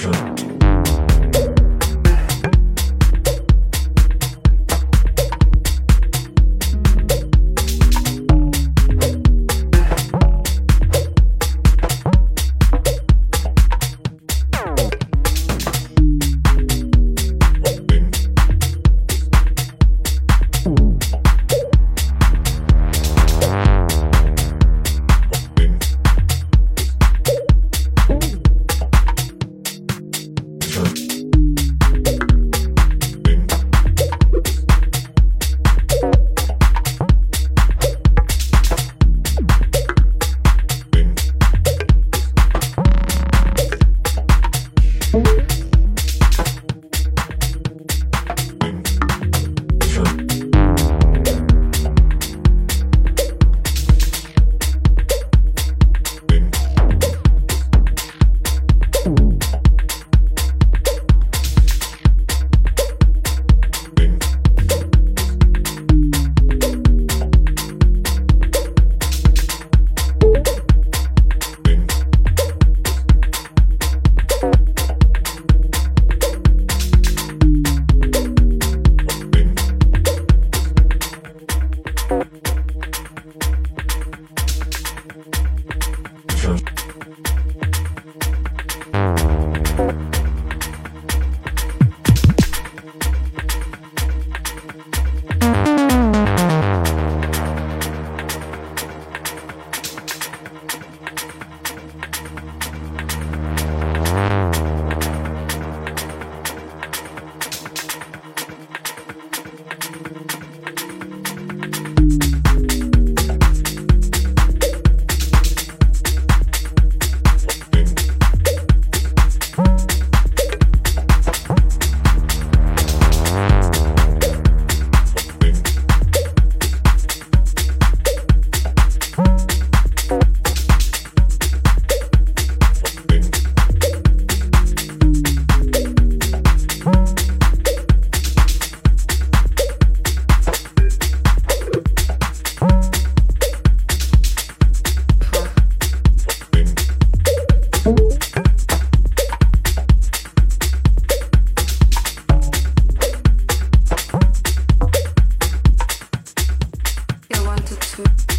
Sure. Cool.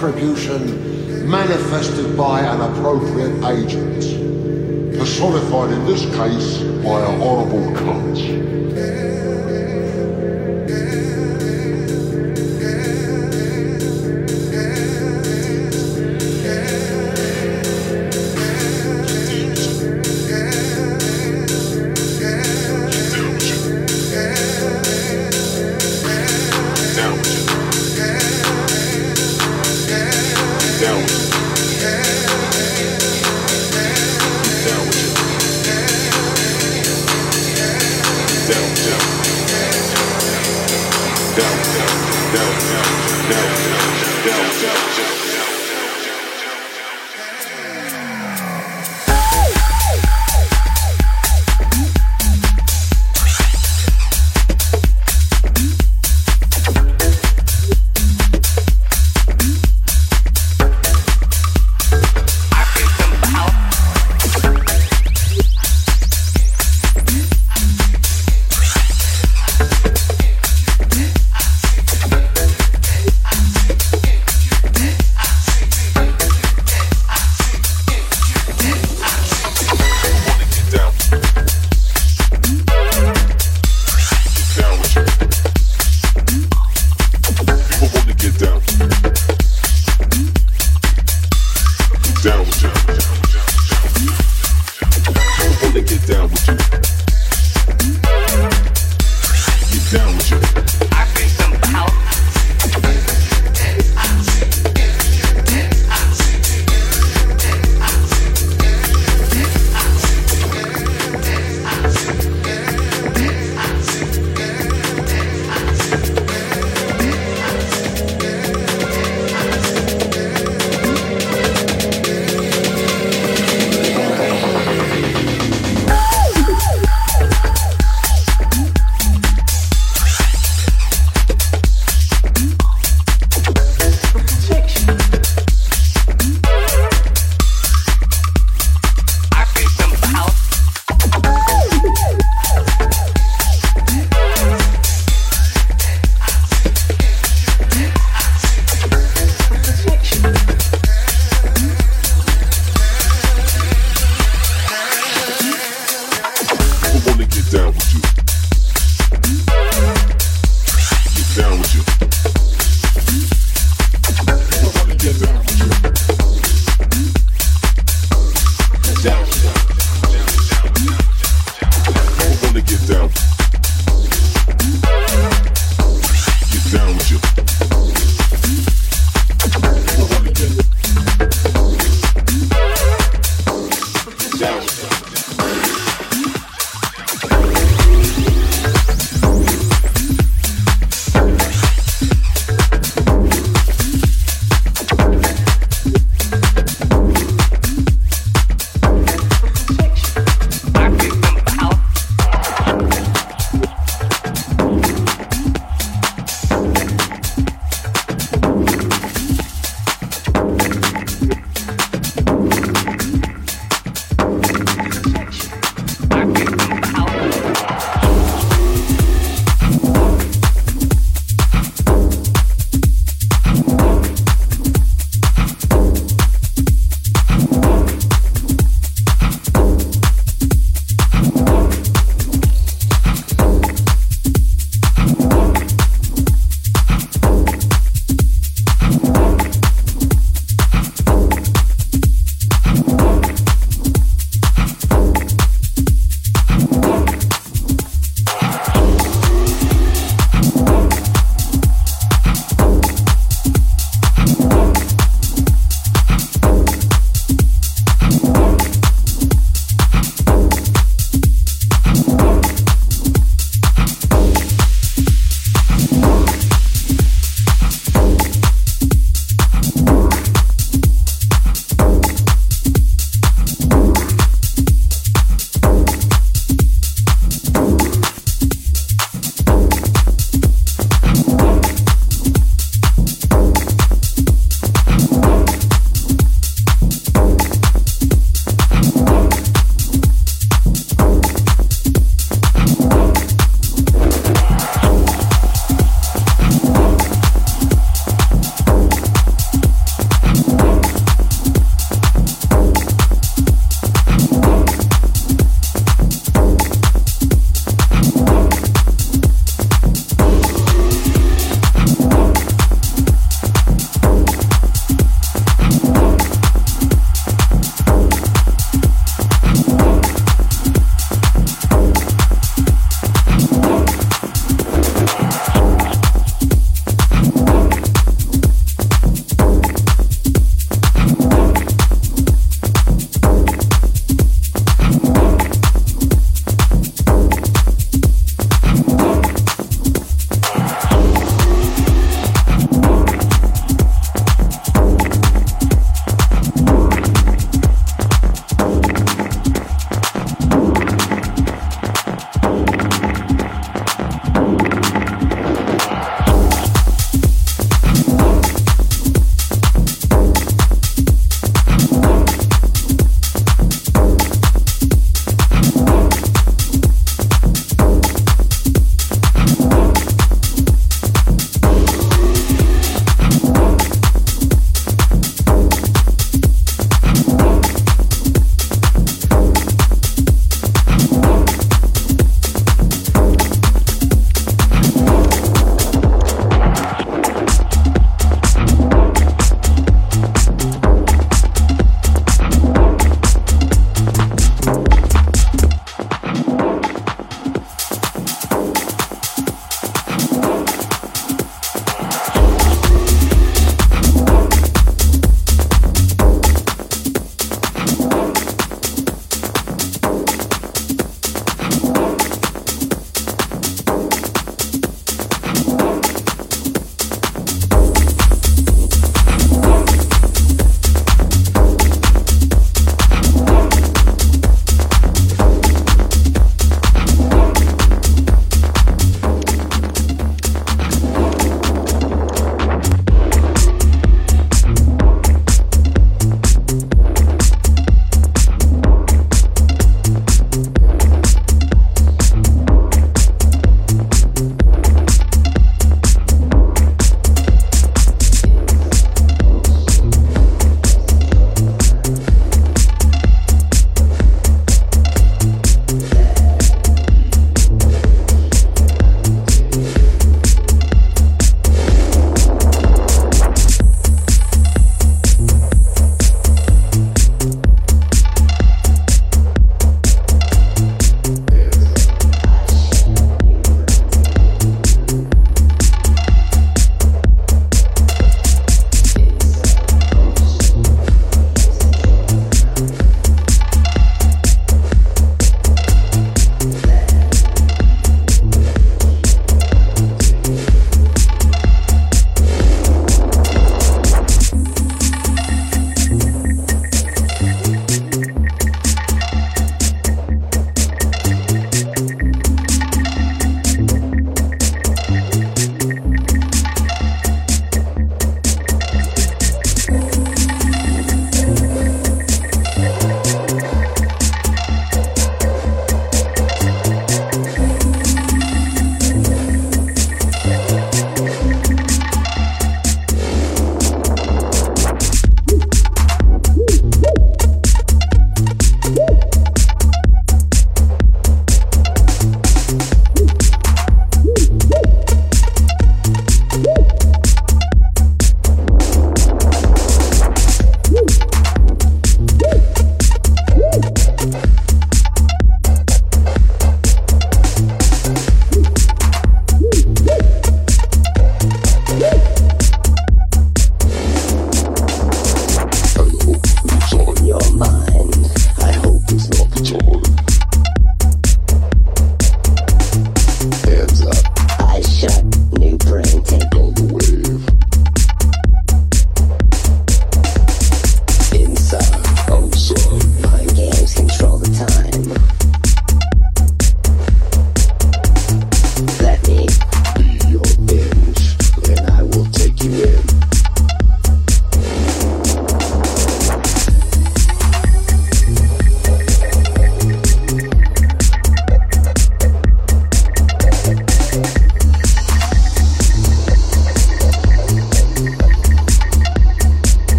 Of